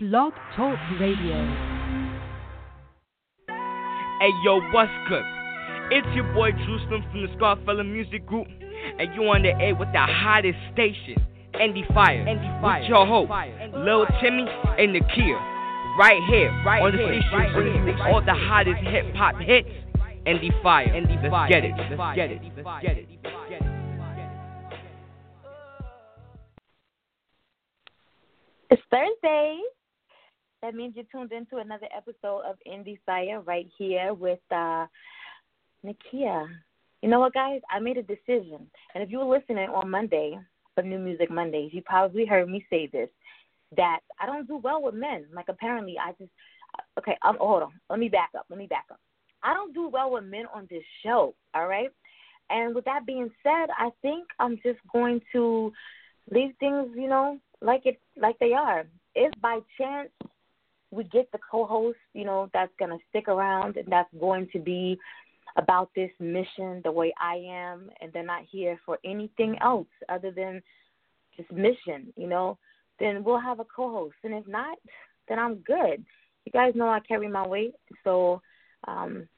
Blog Talk Radio. Hey yo, what's good? It's your boy Jerusalem from the Scarfella Music Group, and you on the air with the hottest station, Indie Fire. Indie Fire. With your host, Lil Timmy and Nakia. Right here, right on the here, station, right bringing you all the hottest hip hop hits. Indie Fire. Indie Let's Fire. get it. Let's get it. Let's get it. It's Thursday. That means you tuned into another episode of Indie Fire right here with uh, Nakia. You know what, guys? I made a decision. And if you were listening on Monday for New Music Mondays, you probably heard me say this that I don't do well with men. Like, apparently, I just, okay, um, hold on. Let me back up. Let me back up. I don't do well with men on this show, all right? And with that being said, I think I'm just going to leave things, you know, like it like they are. If by chance we get the co-host, you know, that's going to stick around and that's going to be about this mission the way I am, and they're not here for anything else other than this mission, you know, then we'll have a co-host. And if not, then I'm good. You guys know I carry my weight, so um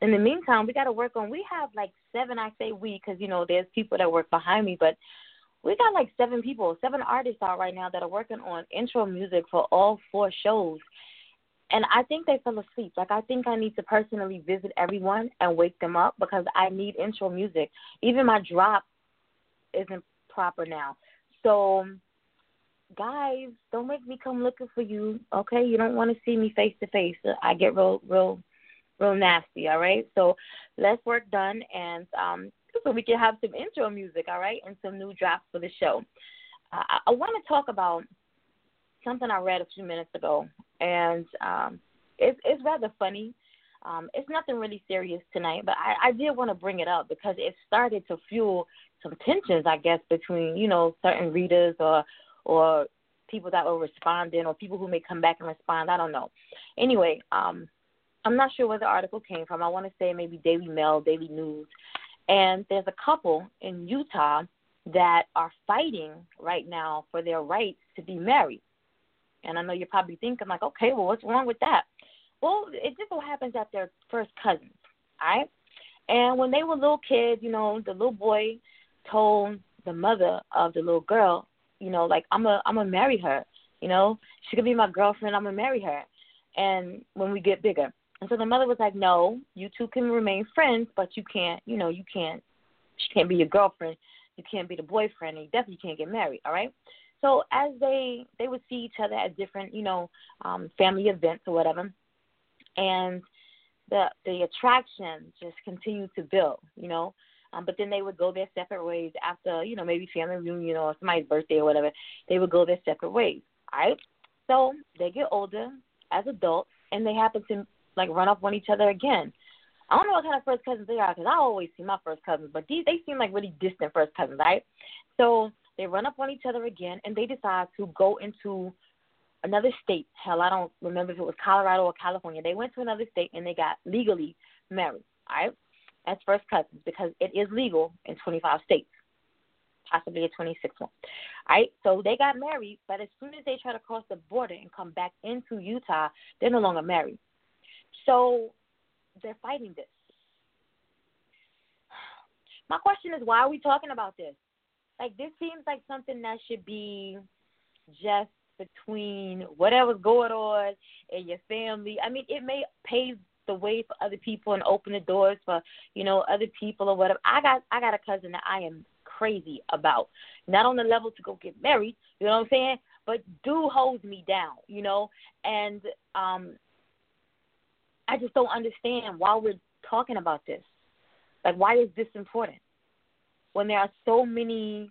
in the meantime, we got to work on. We have like seven. I say we because you know there's people that work behind me, but we got like seven people, seven artists out right now that are working on intro music for all four shows. And I think they fell asleep. Like I think I need to personally visit everyone and wake them up because I need intro music. Even my drop isn't proper now. So guys, don't make me come looking for you, okay? You don't want to see me face to face. I get real real real nasty, all right? So let's work done and um so we can have some intro music, all right, and some new drops for the show. Uh, I, I want to talk about something I read a few minutes ago, and um, it's it's rather funny. Um, it's nothing really serious tonight, but I, I did want to bring it up because it started to fuel some tensions, I guess, between you know certain readers or or people that were responding or people who may come back and respond. I don't know. Anyway, um, I'm not sure where the article came from. I want to say maybe Daily Mail, Daily News, and there's a couple in Utah that are fighting right now for their rights to be married. And I know you're probably thinking, like, okay, well, what's wrong with that? Well, it just so happens that they're first cousins, all right? And when they were little kids, you know, the little boy told the mother of the little girl, you know, like, I'm a, I'm gonna marry her. You know, she could be my girlfriend. I'm gonna marry her. And when we get bigger, and so the mother was like, "No, you two can remain friends, but you can't. You know, you can't. She can't be your girlfriend. You can't be the boyfriend, and you definitely can't get married. All right." So as they they would see each other at different, you know, um, family events or whatever, and the the attraction just continued to build. You know, um, but then they would go their separate ways after, you know, maybe family reunion or somebody's birthday or whatever. They would go their separate ways. All right. So they get older as adults, and they happen to like run up on each other again. I don't know what kind of first cousins they are because I always see my first cousins, but these they seem like really distant first cousins, right? So they run up on each other again, and they decide to go into another state. Hell, I don't remember if it was Colorado or California. They went to another state and they got legally married, all right, as first cousins because it is legal in 25 states, possibly a 26th one. All right, so they got married, but as soon as they try to cross the border and come back into Utah, they're no longer married. So they're fighting this. My question is, why are we talking about this? Like, this seems like something that should be just between whatever's going on in your family. I mean, it may pave the way for other people and open the doors for you know other people or whatever. I got I got a cousin that I am crazy about. Not on the level to go get married, you know what I'm saying? But do holds me down, you know. And um I just don't understand why we're talking about this. Like, why is this important? When there are so many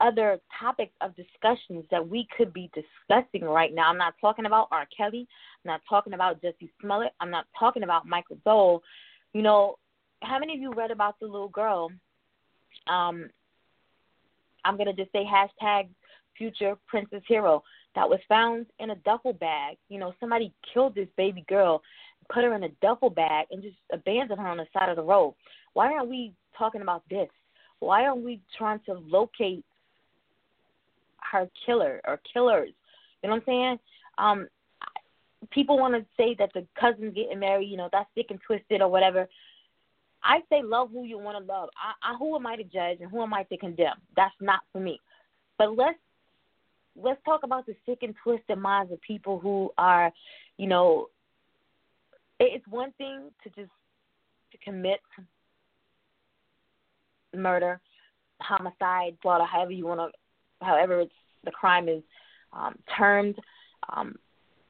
other topics of discussions that we could be discussing right now. I'm not talking about R. Kelly. I'm not talking about Jussie Smollett. I'm not talking about Michael Dole. You know, how many of you read about the little girl? Um, I'm gonna just say hashtag future princess hero that was found in a duffel bag. You know, somebody killed this baby girl put her in a duffel bag and just abandon her on the side of the road. Why aren't we talking about this? Why aren't we trying to locate her killer or killers? You know what I'm saying? Um, people want to say that the cousins getting married, you know, that's sick and twisted or whatever. I say love who you want to love. I, I, who am I to judge and who am I to condemn? That's not for me. But let's let's talk about the sick and twisted minds of people who are, you know, it's one thing to just to commit murder, homicide, slaughter, however you want to, however it's the crime is um, termed um,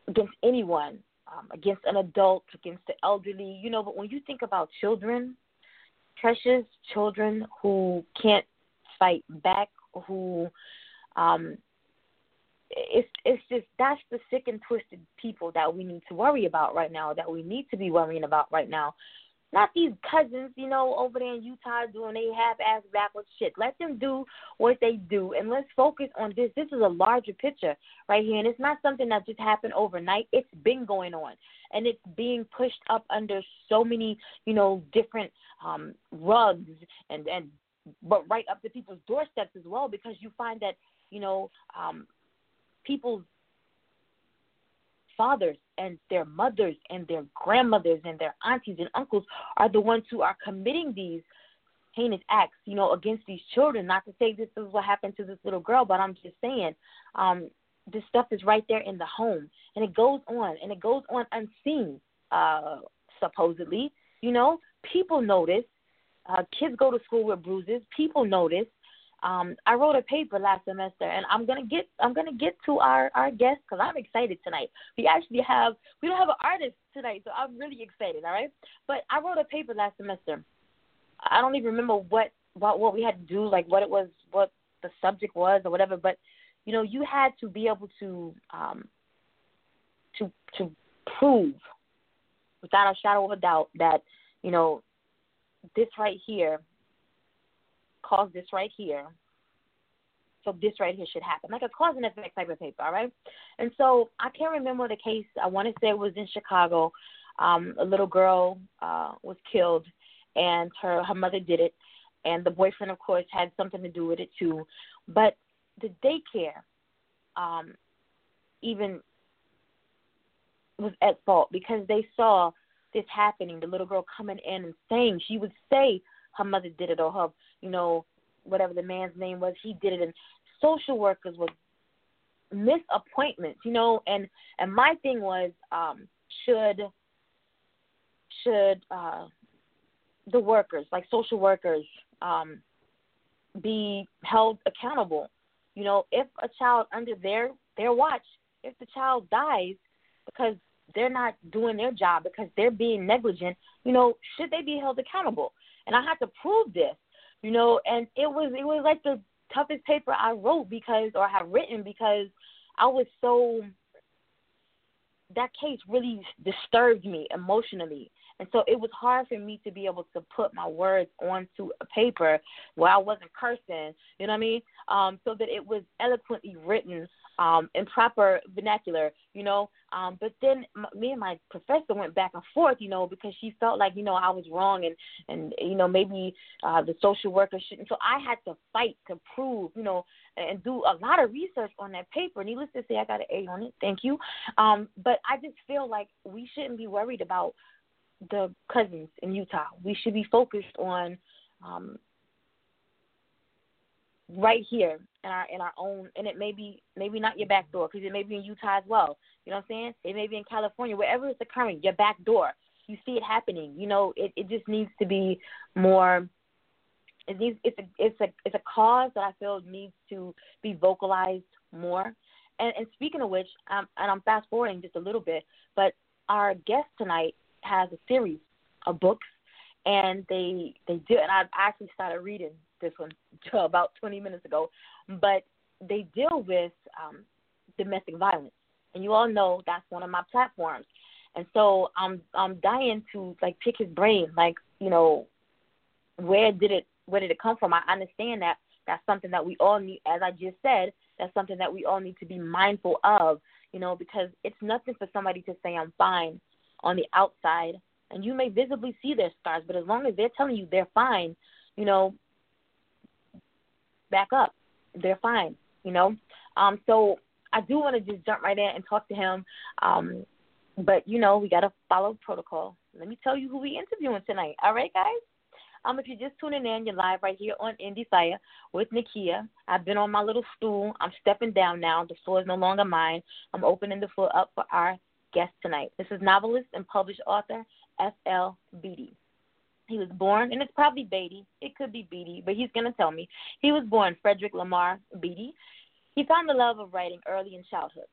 against anyone, um, against an adult, against the elderly, you know. But when you think about children, precious children who can't fight back, who um, it's it's just that's the sick and twisted people that we need to worry about right now, that we need to be worrying about right now. Not these cousins, you know, over there in Utah doing they half ass backwards shit. Let them do what they do and let's focus on this. This is a larger picture right here and it's not something that just happened overnight. It's been going on. And it's being pushed up under so many, you know, different um rugs and and but right up to people's doorsteps as well because you find that, you know, um people's fathers and their mothers and their grandmothers and their aunties and uncles are the ones who are committing these heinous acts, you know, against these children. Not to say this is what happened to this little girl, but I'm just saying, um, this stuff is right there in the home, and it goes on, and it goes on unseen, uh, supposedly. You know, people notice. Uh, kids go to school with bruises. People notice um, I wrote a paper last semester, and I'm gonna get I'm gonna get to our our guest because I'm excited tonight. We actually have we don't have an artist tonight, so I'm really excited. All right, but I wrote a paper last semester. I don't even remember what what what we had to do, like what it was, what the subject was, or whatever. But you know, you had to be able to um, to to prove without a shadow of a doubt that you know this right here cause this right here. So this right here should happen, like a cause and effect type of paper, all right? And so I can't remember the case. I want to say it was in Chicago. Um, a little girl uh, was killed, and her her mother did it, and the boyfriend, of course, had something to do with it too. But the daycare, um, even was at fault because they saw this happening. The little girl coming in and saying she would say her mother did it or her, you know, whatever the man's name was, he did it. And social workers would miss appointments, you know. And and my thing was, um, should should uh, the workers, like social workers, um, be held accountable? You know, if a child under their their watch, if the child dies because they're not doing their job because they're being negligent, you know, should they be held accountable? and I had to prove this, you know, and it was it was like the toughest paper I wrote because or have written because I was so that case really disturbed me emotionally. And so it was hard for me to be able to put my words onto a paper where I wasn't cursing, you know what I mean? Um, so that it was eloquently written um, in proper vernacular, you know. Um, but then m- me and my professor went back and forth, you know, because she felt like, you know, I was wrong and, and you know, maybe uh, the social worker shouldn't. So I had to fight to prove, you know, and do a lot of research on that paper. Needless to say, I got an A on it. Thank you. Um, but I just feel like we shouldn't be worried about the cousins in Utah. We should be focused on um, right here in our in our own and it may be maybe not your back door because it may be in Utah as well. You know what I'm saying? It may be in California, wherever it's occurring, your back door. You see it happening. You know, it it just needs to be more. It needs it's a it's a it's a cause that I feel needs to be vocalized more. And, and speaking of which, um, and I'm fast forwarding just a little bit, but our guest tonight has a series of books, and they they do, and I actually started reading this one about 20 minutes ago, but they deal with um, domestic violence, and you all know that's one of my platforms. And so I'm I'm dying to like pick his brain, like you know, where did it where did it come from? I understand that that's something that we all need, as I just said, that's something that we all need to be mindful of, you know, because it's nothing for somebody to say I'm fine on the outside, and you may visibly see their scars, but as long as they're telling you they're fine, you know, back up. They're fine, you know. Um, so I do want to just jump right in and talk to him. Um, but you know, we gotta follow protocol. Let me tell you who we interviewing tonight. All right, guys. Um, if you're just tuning in, you're live right here on Indie Fire with Nakia. I've been on my little stool. I'm stepping down now. The floor is no longer mine. I'm opening the floor up for our guest tonight. This is novelist and published author F.L. Beatty. He was born, and it's probably Beatty. It could be Beatty, but he's going to tell me. He was born Frederick Lamar Beatty. He found the love of writing early in childhood,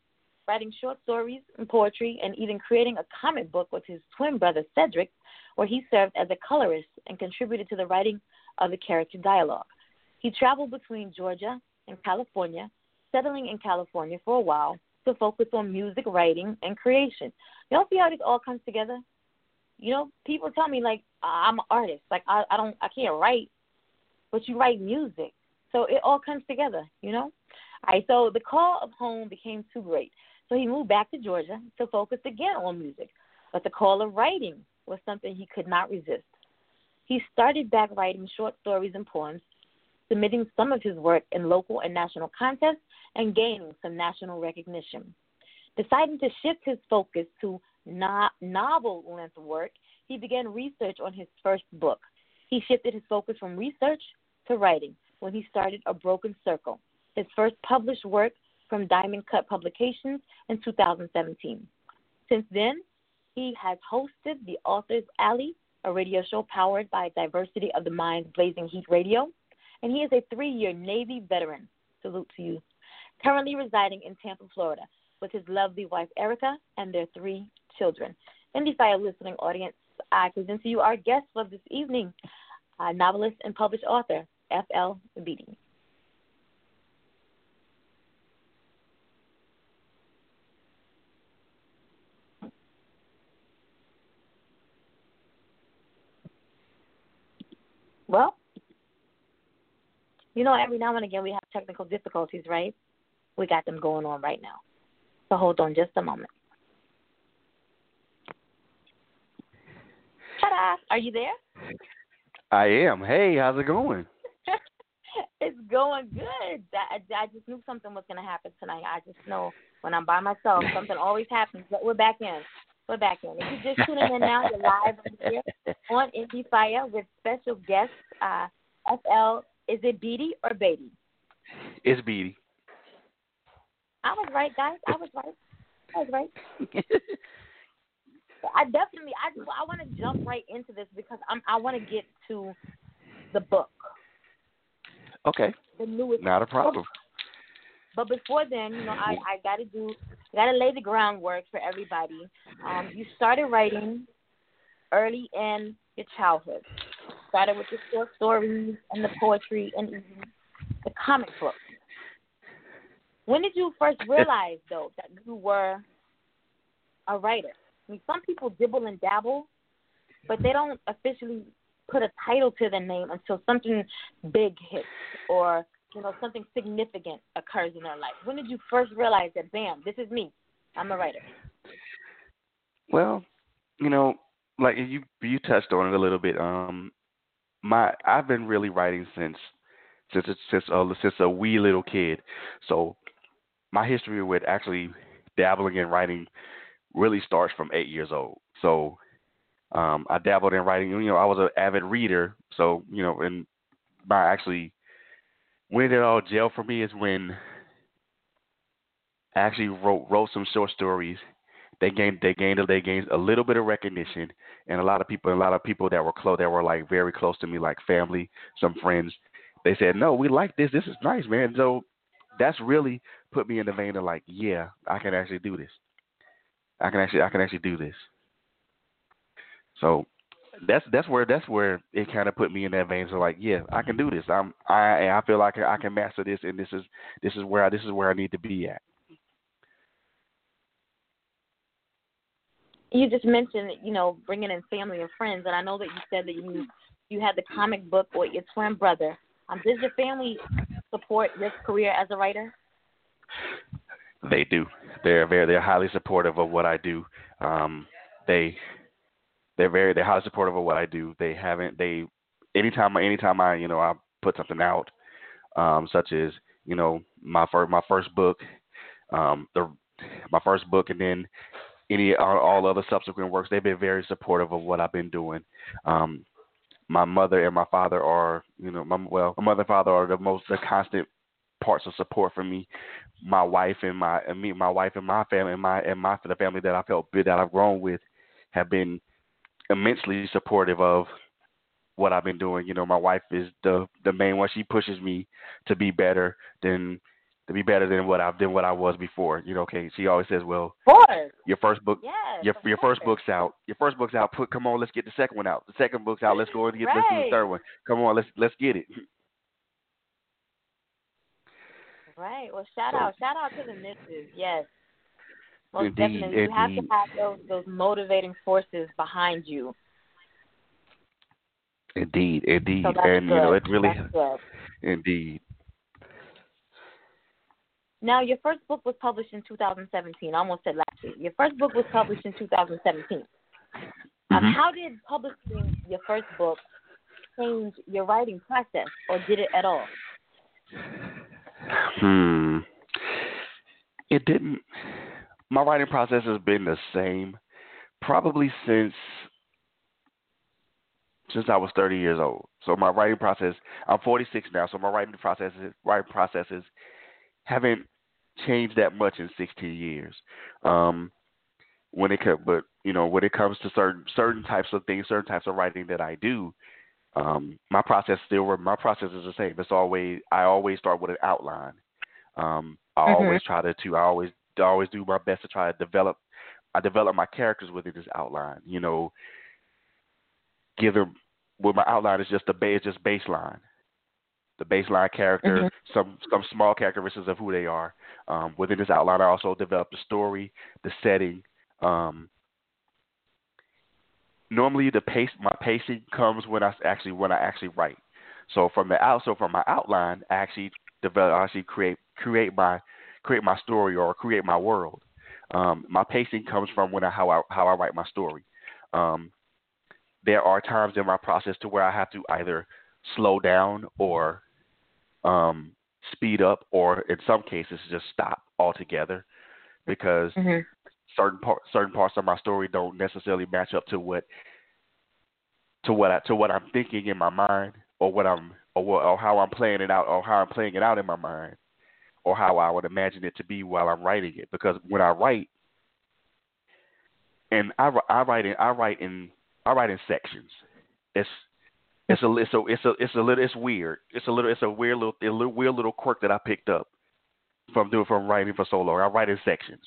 writing short stories and poetry, and even creating a comic book with his twin brother Cedric where he served as a colorist and contributed to the writing of the character dialogue. He traveled between Georgia and California, settling in California for a while to focus on music writing and creation. Don't see how this all comes together? You know, people tell me like I'm an artist, like I, I don't I can't write, but you write music. So it all comes together, you know? All right, so the call of home became too great. So he moved back to Georgia to focus again on music. But the call of writing was something he could not resist. He started back writing short stories and poems, submitting some of his work in local and national contests, and gaining some national recognition. Deciding to shift his focus to no- novel length work, he began research on his first book. He shifted his focus from research to writing when he started A Broken Circle, his first published work from Diamond Cut Publications in 2017. Since then, he has hosted the Authors Alley, a radio show powered by Diversity of the Minds Blazing Heat Radio, and he is a three year Navy veteran. Salute to you. Currently residing in Tampa, Florida, with his lovely wife Erica and their three children. Fire listening audience, I present to you our guest for this evening, uh, novelist and published author, F.L. Beatty. Well, you know, every now and again we have technical difficulties, right? We got them going on right now. So hold on just a moment. Ta-da! Are you there? I am. Hey, how's it going? it's going good. I, I just knew something was going to happen tonight. I just know when I'm by myself, something always happens. But we're back in. We're back in. If you're just tuning in now, you're live here on Indie Fire with special guest uh, FL. Is it Beatty or Beatty? It's Beatty. I was right, guys. I was right. I was right. I definitely. I I want to jump right into this because I'm. I want to get to the book. Okay. The newest. Not a problem. But before then, you know, I I got to do got to lay the groundwork for everybody. Um, you started writing early in your childhood. Started with the short stories and the poetry and even the comic books. When did you first realize, though, that you were a writer? I mean, some people dibble and dabble, but they don't officially put a title to their name until something big hits or you know, something significant occurs in their life? When did you first realize that, bam, this is me? I'm a writer. Well, you know, like you you touched on it a little bit. Um, my I've been really writing since since since uh, since a wee little kid. So my history with actually dabbling in writing really starts from eight years old. So um, I dabbled in writing. You know, I was an avid reader. So you know, and by actually when it all gel for me is when I actually wrote wrote some short stories. They gained they gained they gained a little bit of recognition, and a lot of people a lot of people that were close that were like very close to me, like family, some friends. They said, "No, we like this. This is nice, man." So that's really put me in the vein of like, yeah, I can actually do this. I can actually I can actually do this. So that's that's where that's where it kind of put me in that vein. So like, yeah, I can do this. I'm I I feel like I can master this, and this is this is where I, this is where I need to be at. You just mentioned, you know, bringing in family and friends, and I know that you said that you you had the comic book with your twin brother. Um, does your family support this career as a writer? They do. They're very they're highly supportive of what I do. Um, they they're very they're highly supportive of what I do. They haven't they anytime anytime I you know I put something out, um, such as you know my first my first book, um, the my first book, and then any all, all other subsequent works. They've been very supportive of what I've been doing. Um, my mother and my father are, you know, my well, my mother and father are the most the constant parts of support for me. My wife and my and me, my wife and my family, and my and my the family that I felt that I've grown with, have been immensely supportive of what I've been doing. You know, my wife is the the main one. She pushes me to be better than to be better than what I've than what I was before. You know, okay. She always says, "Well, your first book, yes, your your first book's out. Your first book's out. Put come on, let's get the second one out. The second book's out. Let's go and get right. let's do the third one. Come on, let's let's get it." Right. Well, shout so, out, shout out to the misses. Yes. Most indeed, definitely, you indeed. have to have those those motivating forces behind you. Indeed, indeed, so and good. you know it really, indeed. Now, your first book was published in 2017. I almost said last year. Your first book was published in 2017. Mm-hmm. Um, how did publishing your first book change your writing process, or did it at all? Hmm. It didn't. My writing process has been the same, probably since since I was 30 years old. So my writing process, I'm 46 now, so my writing processes, writing processes haven't changed that much in 16 years. Um, when it comes, but you know, when it comes to certain certain types of things, certain types of writing that I do, um, my process still my process is the same. It's always I always start with an outline. Um, I mm-hmm. always try to, to I always I always do my best to try to develop I develop my characters within this outline. You know, give them well my outline is just the base just baseline the baseline character, mm-hmm. some some small characteristics of who they are. Um, within this outline, I also develop the story, the setting. Um, normally, the pace my pacing comes when I actually when I actually write. So from the out, so from my outline, I actually develop, I actually create create my create my story or create my world. Um, my pacing comes from when I, how I how I write my story. Um, there are times in my process to where I have to either slow down or um, speed up, or in some cases just stop altogether, because mm-hmm. certain part, certain parts of my story don't necessarily match up to what to what I, to what I'm thinking in my mind, or what I'm or, what, or how I'm playing it out, or how I'm playing it out in my mind, or how I would imagine it to be while I'm writing it. Because when I write, and I, I write in I write in I write in sections. It's it's a it's a it's a it's a little it's weird. It's a little it's a weird little a little weird little quirk that I picked up from doing from writing for so long. I write in sections.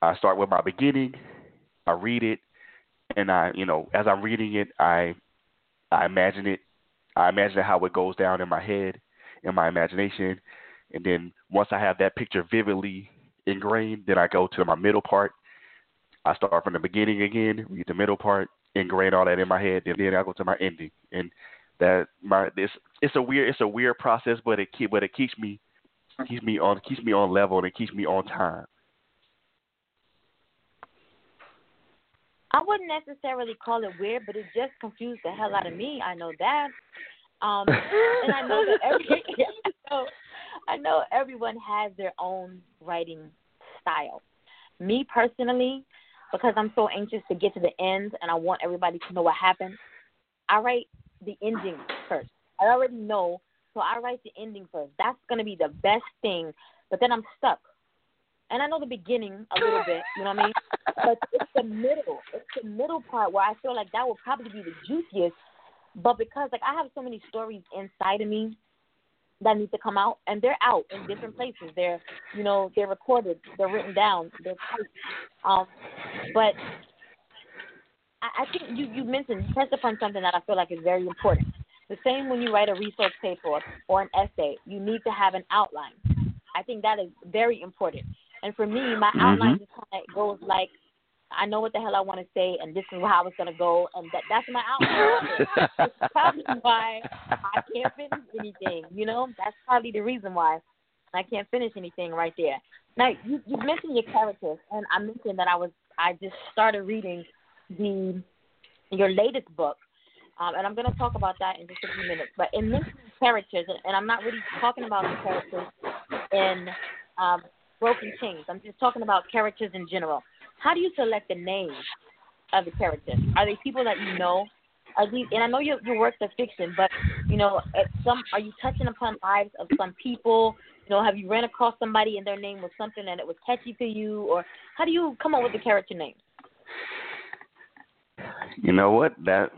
I start with my beginning. I read it, and I you know as I'm reading it, I I imagine it. I imagine how it goes down in my head, in my imagination, and then once I have that picture vividly ingrained, then I go to my middle part. I start from the beginning again, read the middle part, ingrain all that in my head, and then I go to my ending. And that my this it's a weird it's a weird process, but it keep but it keeps me keeps me on keeps me on level and it keeps me on time. I wouldn't necessarily call it weird, but it just confused the hell out of me. I know that. Um, and I know that every I know, I know everyone has their own writing style. Me personally, because I'm so anxious to get to the end and I want everybody to know what happened, I write the ending first. I already know, so I write the ending first. That's going to be the best thing, but then I'm stuck. And I know the beginning a little bit, you know what I mean? But it's the middle. It's the middle part where I feel like that will probably be the juiciest. But because like I have so many stories inside of me that need to come out, and they're out in different places. They're, you know, they're recorded, they're written down, they're typed. Um, but I, I think you you mentioned you touched upon something that I feel like is very important. The same when you write a research paper or an essay, you need to have an outline. I think that is very important. And for me, my mm-hmm. outline just kind of goes like I know what the hell I want to say, and this is how it's gonna go, and that that's my outline. that's probably why I can't finish anything. You know, that's probably the reason why I can't finish anything right there. Now, you you mentioned your characters, and I mentioned that I was I just started reading the your latest book, um, and I'm gonna talk about that in just a few minutes. But in mentioning characters, and I'm not really talking about the characters in um, Broken Chains. I'm just talking about characters in general. How do you select the names of the characters? Are they people that you know? Are these, and I know you you work fiction, but you know, at some are you touching upon lives of some people? You know, have you ran across somebody and their name was something and it was catchy to you, or how do you come up with the character names? You know what? That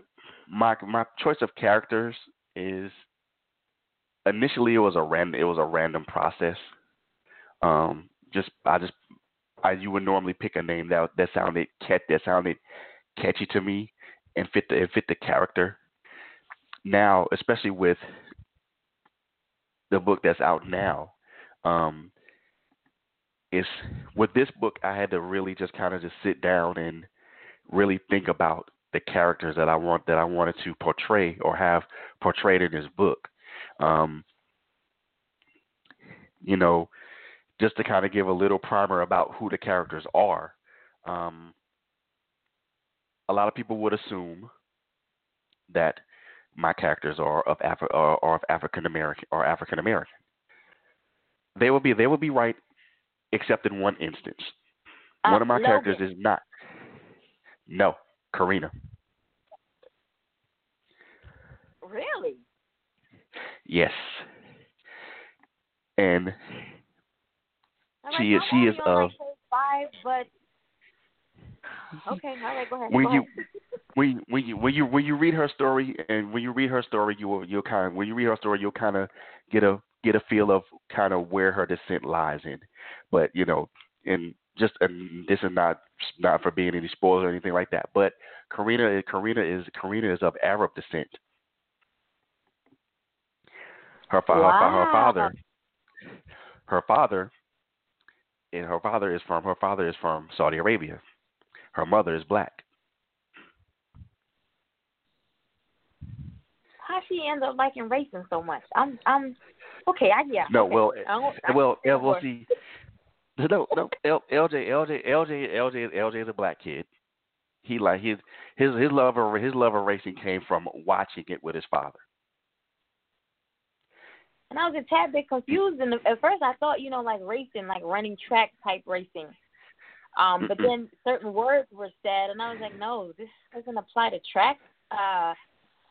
my my choice of characters is initially it was a random it was a random process. Um, just I just I you would normally pick a name that that sounded cat that sounded catchy to me and fit the and fit the character. Now, especially with the book that's out now, um, is with this book I had to really just kind of just sit down and really think about the characters that I want that I wanted to portray or have portrayed in this book. Um, you know, just to kind of give a little primer about who the characters are. Um, a lot of people would assume that my characters are of Afri- are, are of African American or African American. They will be they will be right, except in one instance. Uh, one of my Logan. characters is not. No, Karina. Really? Yes. And I'm She like, is- she is like, uh, of- five, but okay, all right, go ahead. when go you ahead. when when you when you when you read her story and when you read her story you will you'll kind of when you read her story you'll kind of get a get a feel of kind of where her descent lies in but you know and just and this is not not for being any spoilers or anything like that but Karina Karina is Karina is of Arab descent her fa- her, fa- her Wow. father her father and her father is from her father is from Saudi Arabia her mother is black How she end up liking racing so much? I'm I'm okay. I yeah. No, okay. well, I I well, yeah, well, see, no, no, L, LJ, LJ, LJ, LJ, LJ is a black kid. He like his his his love of his love of racing came from watching it with his father. And I was a tad bit confused. And at first, I thought you know like racing, like running track type racing. Um, but then certain words were said, and I was like, no, this doesn't apply to track. Uh,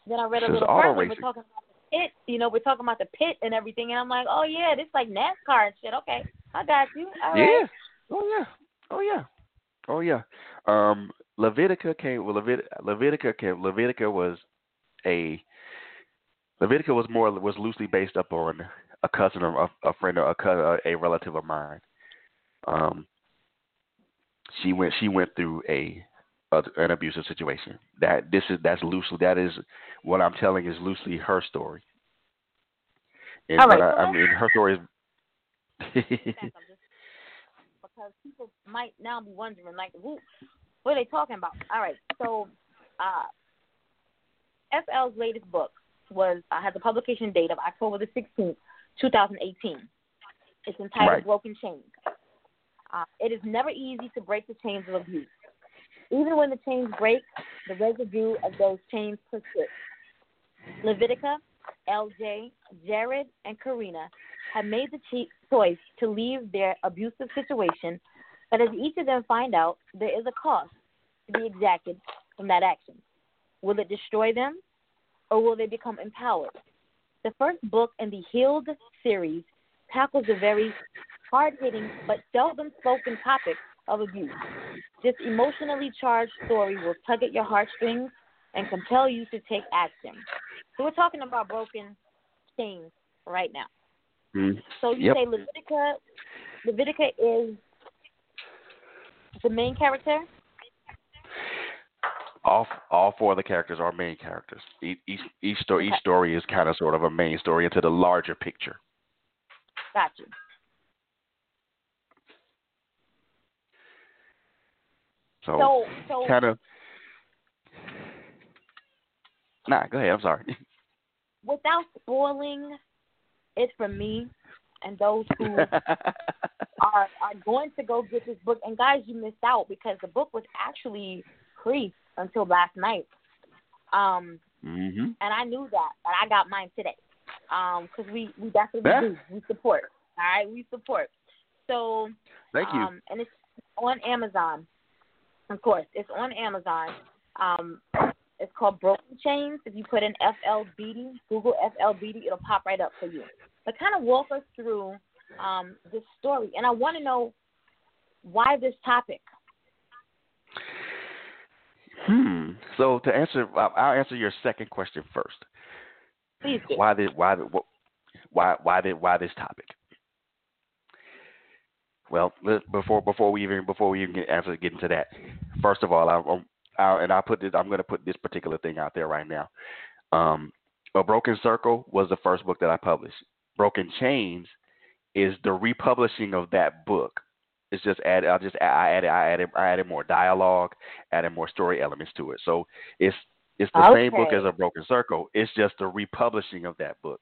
then I read a This little further. We're talking about the pit. You know, we're talking about the pit and everything, and I'm like, oh yeah, this like NASCAR and shit. Okay, I got you. All yeah. right. Oh yeah. Oh yeah. Oh yeah. Um, Levitica came. Well, Levit- Levitica came. Levitica was a. Levitica was more was loosely based up on a cousin of a, a friend or a, cou- a relative of mine. Um, she went she went through a, a an abusive situation. That this is that's loosely that is what I'm telling is loosely her story. And All right, I, I mean her story is. back. I'm just because people might now be wondering like who what are they talking about? All right, so uh FL's latest book was uh, has a publication date of October the sixteenth, two thousand eighteen. It's entitled Right. Broken Chains. Uh, it is never easy to break the chains of abuse. Even when the chains break, the residue of those chains persists. Levitica, LJ, Jared, and Karina have made the choice to leave their abusive situation, but as each of them find out, there is a cost to be exacted from that action. Will it destroy them, or will they become empowered? The first book in the Healed series tackles the very hard hitting but seldom spoken topic of abuse. This emotionally charged story will tug at your heartstrings and compel you to take action. So we're talking about broken chains right now. Mm. So you Yep. say Levitica Levitica is the main character? All all four of the characters are main characters. Each each story Okay. each story is kind of sort of a main story into the larger picture. Got you. So, So so kind of. Nah, go ahead. I'm sorry. without spoiling it for me and those who are are going to go get this book and guys you missed out because the book was actually free until last night. Um mhm. and I knew that, but I got mine today. Um, 'cause we we definitely Yeah. do. We support. All right, we support. So thank you. Um, and it's on Amazon. Of course, it's on Amazon. Um, it's called Broken Chains. If you put in FLBD, Google FLBD, it'll pop right up for you. But kind of walk us through um, this story, and I want to know why this topic. Hmm. So to answer, I'll answer your second question first. Please do. Why did why did why why did why this topic? Well, before before we even before we even get answer get into that, first of all, I, I and I put this. I'm going to put this particular thing out there right now. Um, a Broken Circle was the first book that I published. Broken Chains is the republishing of that book. It's just add. I just I added I added I added more dialogue, added more story elements to it. So it's it's the okay. same book as a Broken Circle. It's just the republishing of that book.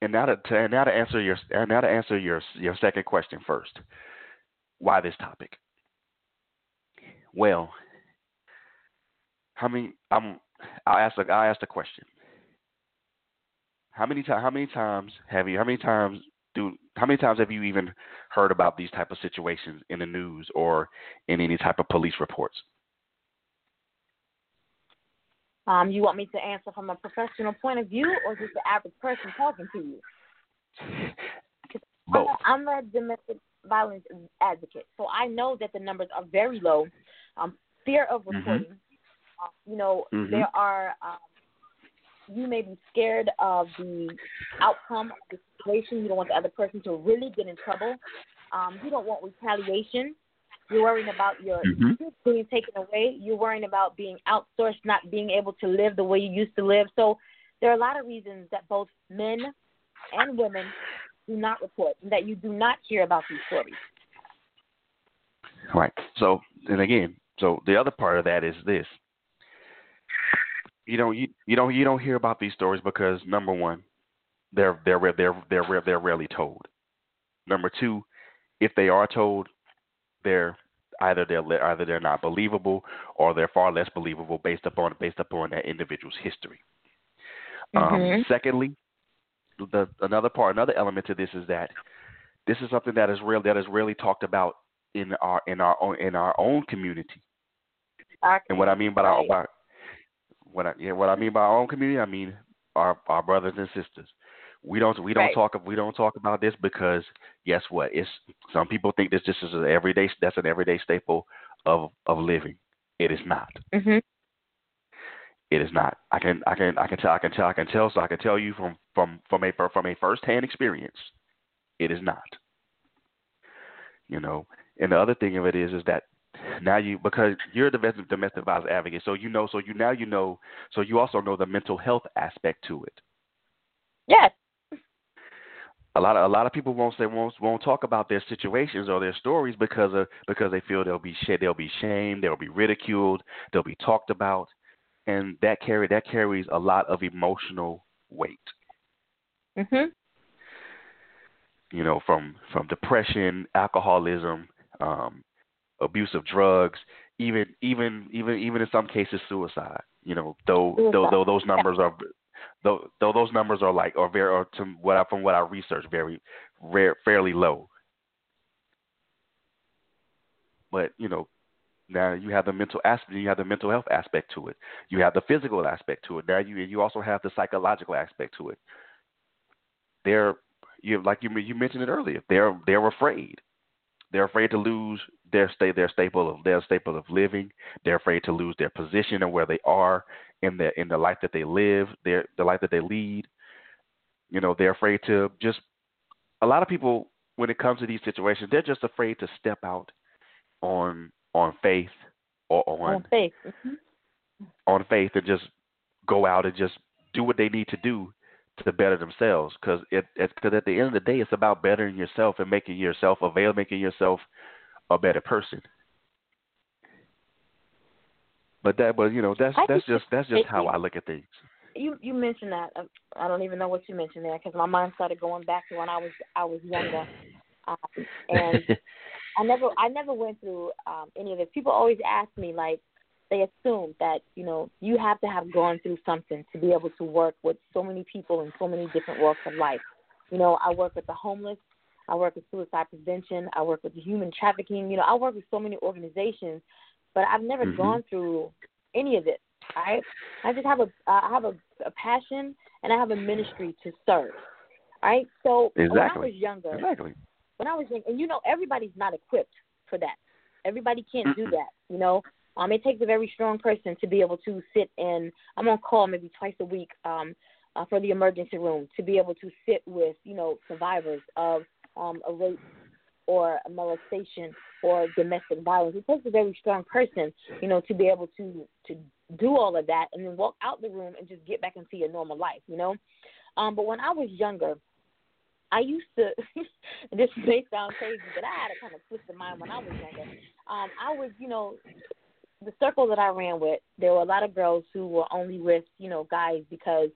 And now to, to now to answer your now to answer your your second question first, why this topic? Well, how many? I'm. I'll ask. I'll ask the question. How many times? How many times have you? How many times do? How many times have you even heard about these type of situations in the news or in any type of police reports? Um, you want me to answer from a professional point of view, or just the average person talking to you? Both. I'm a, I'm a domestic violence advocate, so I know that the numbers are very low. Um, fear of Mm-hmm. reporting. Uh, you know, Mhm. there are. Um, you may be scared of the outcome of the situation. You don't want the other person to really get in trouble. Um, you don't want retaliation. You're worrying about your Mhm. being taken away. You're worrying about being outsourced, not being able to live the way you used to live. So there are a lot of reasons that both men and women do not report and that you do not hear about these stories. Right. So, and again, so the other part of that is this. You don't you, you don't you don't hear about these stories because number one, they're they're they're they're they're rarely told. Number two, if they are told, they're either they're either they're not believable or they're far less believable based upon based upon that individual's history. Um, Mhm. secondly, the another part, another element to this is that this is something that is real that is rarely talked about in our in our own in our own community. And what I mean by our, Right. by what I yeah, what I mean by our own community, I mean our our brothers and sisters. We don't we don't Right. talk we don't talk about this because guess what? It's some people think this just is an everyday that's an everyday staple of of living. It is not. Mhm. It is not. I can I can I can tell I can tell I can tell so I can tell you from from from a from a first hand experience. It is not. You know, and the other thing of it is is that now you because you're a domestic domestic violence advocate, so you know so you now you know so you also know the mental health aspect to it. Yes. A lot of a lot of people won't say won't won't talk about their situations or their stories because of because they feel they'll be sh- they'll be shamed, they'll be ridiculed, they'll be talked about, and that carry that carries a lot of emotional weight. Mhm. you know, from from depression, alcoholism, um, abuse of drugs, even even even even in some cases suicide. You know, though though, Suicide. though those numbers are though though those numbers are like are very are to what I from what I researched very rare fairly low. But you know, now you have the mental aspect, you have the mental health aspect to it. You have the physical aspect to it. Now you you also have the psychological aspect to it. They're you like you you mentioned it earlier. They're they're afraid. They're afraid to lose their stay their staple of their staple of living. They're afraid to lose their position and where they are in the in the life that they live, their the life that they lead. You know, they're afraid to just a lot of people when it comes to these situations, they're just afraid to step out on on faith or on On faith. Mhm. on faith and just go out and just do what they need to do to better themselves because it because at the end of the day it's about bettering yourself and making yourself avail making yourself a better person but that but you know that's I that's just that's just how i look at things You you mentioned that. uh, I don't even know what you mentioned there because my mind started going back to when I was I was younger, um, and I never I never went through um, any of this. People always ask me like they assume that you know you have to have gone through something to be able to work with so many people in so many different walks of life. You know, I work with the homeless, I work with suicide prevention. I work with human trafficking. You know, I work with so many organizations, but I've never Mhm. gone through any of this. Right? I just have a I have a, a passion and I have a ministry to serve. Right? So exactly. when I was younger, Exactly. when I was young, and you know, everybody's not equipped for that. Everybody can't do Mm-mm. that. You know, um, it takes a very strong person to be able to sit in. I'm on call maybe twice a week um, uh, for the emergency room to be able to sit with you know survivors of um, a rape or a molestation or domestic violence. It takes a very strong person, you know, to be able to to do all of that and then walk out the room and just get back into your normal life. You know, um, but when I was younger. I used to. this may sound crazy, but I had a kind of twisted mind when I was younger. Um, I was, you know, the circle that I ran with. There were a lot of girls who were only with, you know, guys because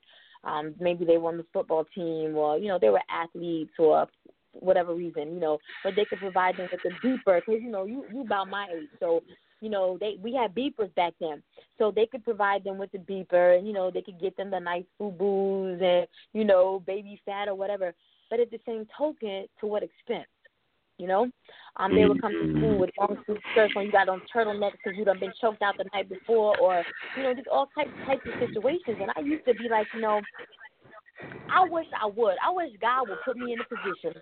um, maybe they were on the football team or, you know, they were athletes or whatever reason, you know, but they could provide them with a beeper because, you know, you you about my age, so you know they we had beepers back then, so they could provide them with the beeper and you know they could get them the nice booze and you know Baby Phat or whatever but at the same token, to what expense? You know, um, they would come to school with long sleeve shirts on. You got on turtlenecks because you done been choked out the night before, or you know, just all types types of situations. And I used to be like, you know, I wish I would. I wish God would put me in a position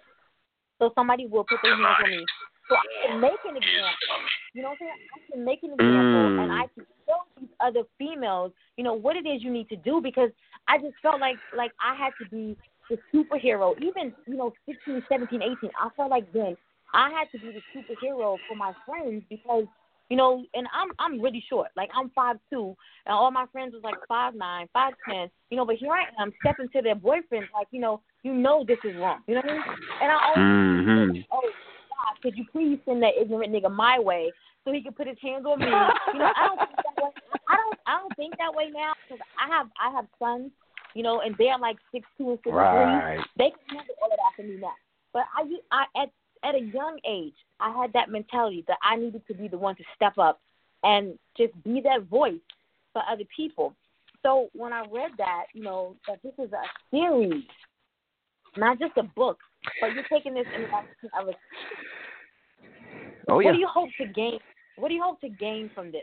so somebody will put their hands on me, so I can make an example. You know what I'm saying? I can make an example, Mm. and I can show these other females, you know, what it is you need to do because I just felt like like I had to be the superhero. Even you know, 16, 17, 18, I felt like then I had to be the superhero for my friends because you know, and I'm I'm really short. Like I'm five two, and all my friends was like five nine, five ten. You know, but here I am stepping to their boyfriends like, you know, you know this is wrong. You know what I mean? And I always Mhm. oh God, could you please send that ignorant nigga my way so he can put his hands on me? You know, I don't think that way. I don't I don't think that way now because I have I have sons, you know, and they're like six two and six three. Right. They can handle all of that for me now. But I, I at at a young age, I had that mentality that I needed to be the one to step up and just be that voice for other people. So when I read that, you know, that this is a series, not just a book, but you're taking this in the direction of a. Oh what yeah. do you hope to gain? What do you hope to gain from this?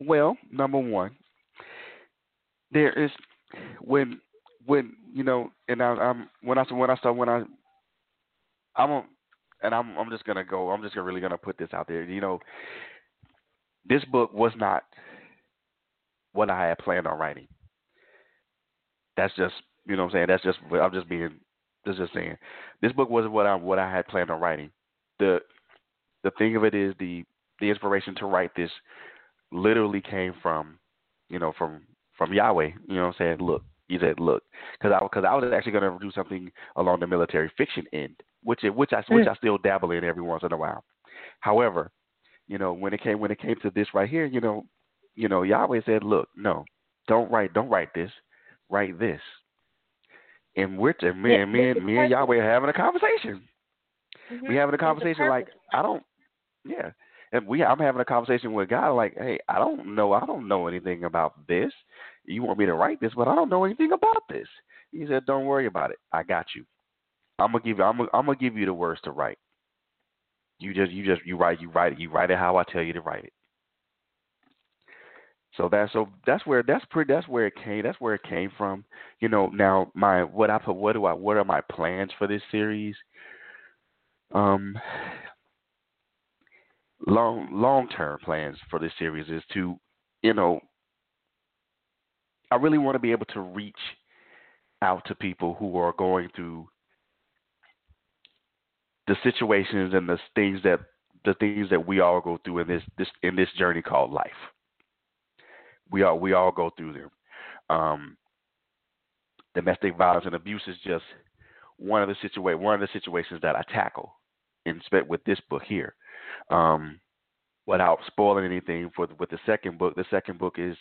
Well, number one, there is when when you know, and I, I'm when I when I start when I I'm a, and I'm I'm just gonna go. I'm just really gonna put this out there. You know, this book was not what I had planned on writing. That's just you know what I'm saying. That's just I'm just being just just saying. This book wasn't what I what I had planned on writing. The the thing of it is the the inspiration to write this literally came from you know from from Yahweh. You know what I'm saying? Look, he said, look, because I because I was actually going to do something along the military fiction end, which which I which I still dabble in every once in a while. However, you know when it came when it came to this right here, you know, you know Yahweh said, look, no, don't write don't write this, write this. And we're and me, Yeah, and me and me and Yahweh are having a conversation. Mm-hmm. We having a conversation like. I don't, yeah. And we, I'm having a conversation with God like, hey, I don't know, I don't know anything about this. You want me to write this, but I don't know anything about this. He said, don't worry about it. I got you. I'm gonna give you, I'm gonna, I'm gonna give you the words to write. You just, you just, you write, you write it, you write it how I tell you to write it. So that's so that's where that's pretty that's where it came that's where it came from. You know, now my what I put what do I what are my plans for this series? Um long long term plans for this series is to, you know, I really want to be able to reach out to people who are going through the situations and the things that the things that we all go through in this this in this journey called life. We all we all go through them. Um, domestic violence and abuse is just one of the situa- one of the situations that I tackle in with this book here. Um, without spoiling anything for the, with the second book, the second book is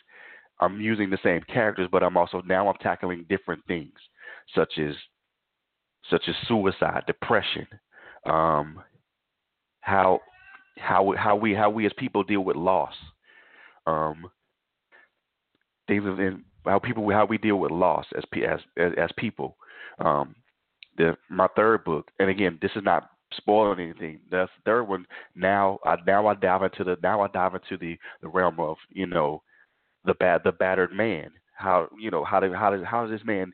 I'm using the same characters, but I'm also now I'm tackling different things, such as such as suicide, depression, um, how how how we how we as people deal with loss, um, things in how people how we deal with loss as as as, as people, um, the my third book, and again, this is not spoiling anything. That's the third one now I now I dive into the now I dive into the the realm of you know the bad the battered man. How you know how did how does how does this man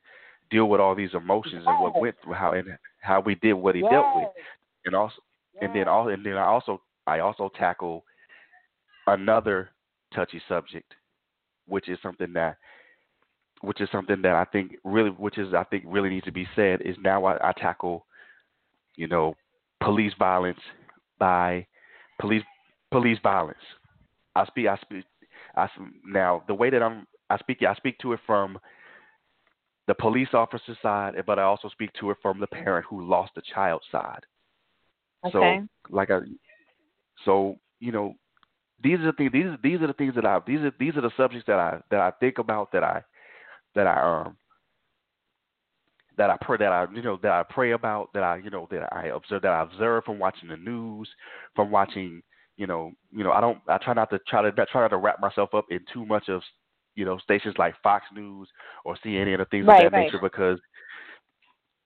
deal with all these emotions yes. and what went through how and how we did what he yes. dealt with, and also yes. and then all and then I also I also tackle another touchy subject, which is something that which is something that I think really which is I think really needs to be said is now I, I tackle you know police violence by police police violence. I speak I speak I now the way that I'm I speak I speak to it from the police officer side, but I also speak to it from the parent who lost a child side. Okay. So like I so you know these are the things these these are the things that I these are these are the subjects that I that I think about that I that I um that I pray that I you know that I pray about that I you know that I observe that I observe from watching the news, from watching you know you know I don't I try not to try to try not to wrap myself up in too much of you know stations like Fox News or CNN or things right, of that right. nature because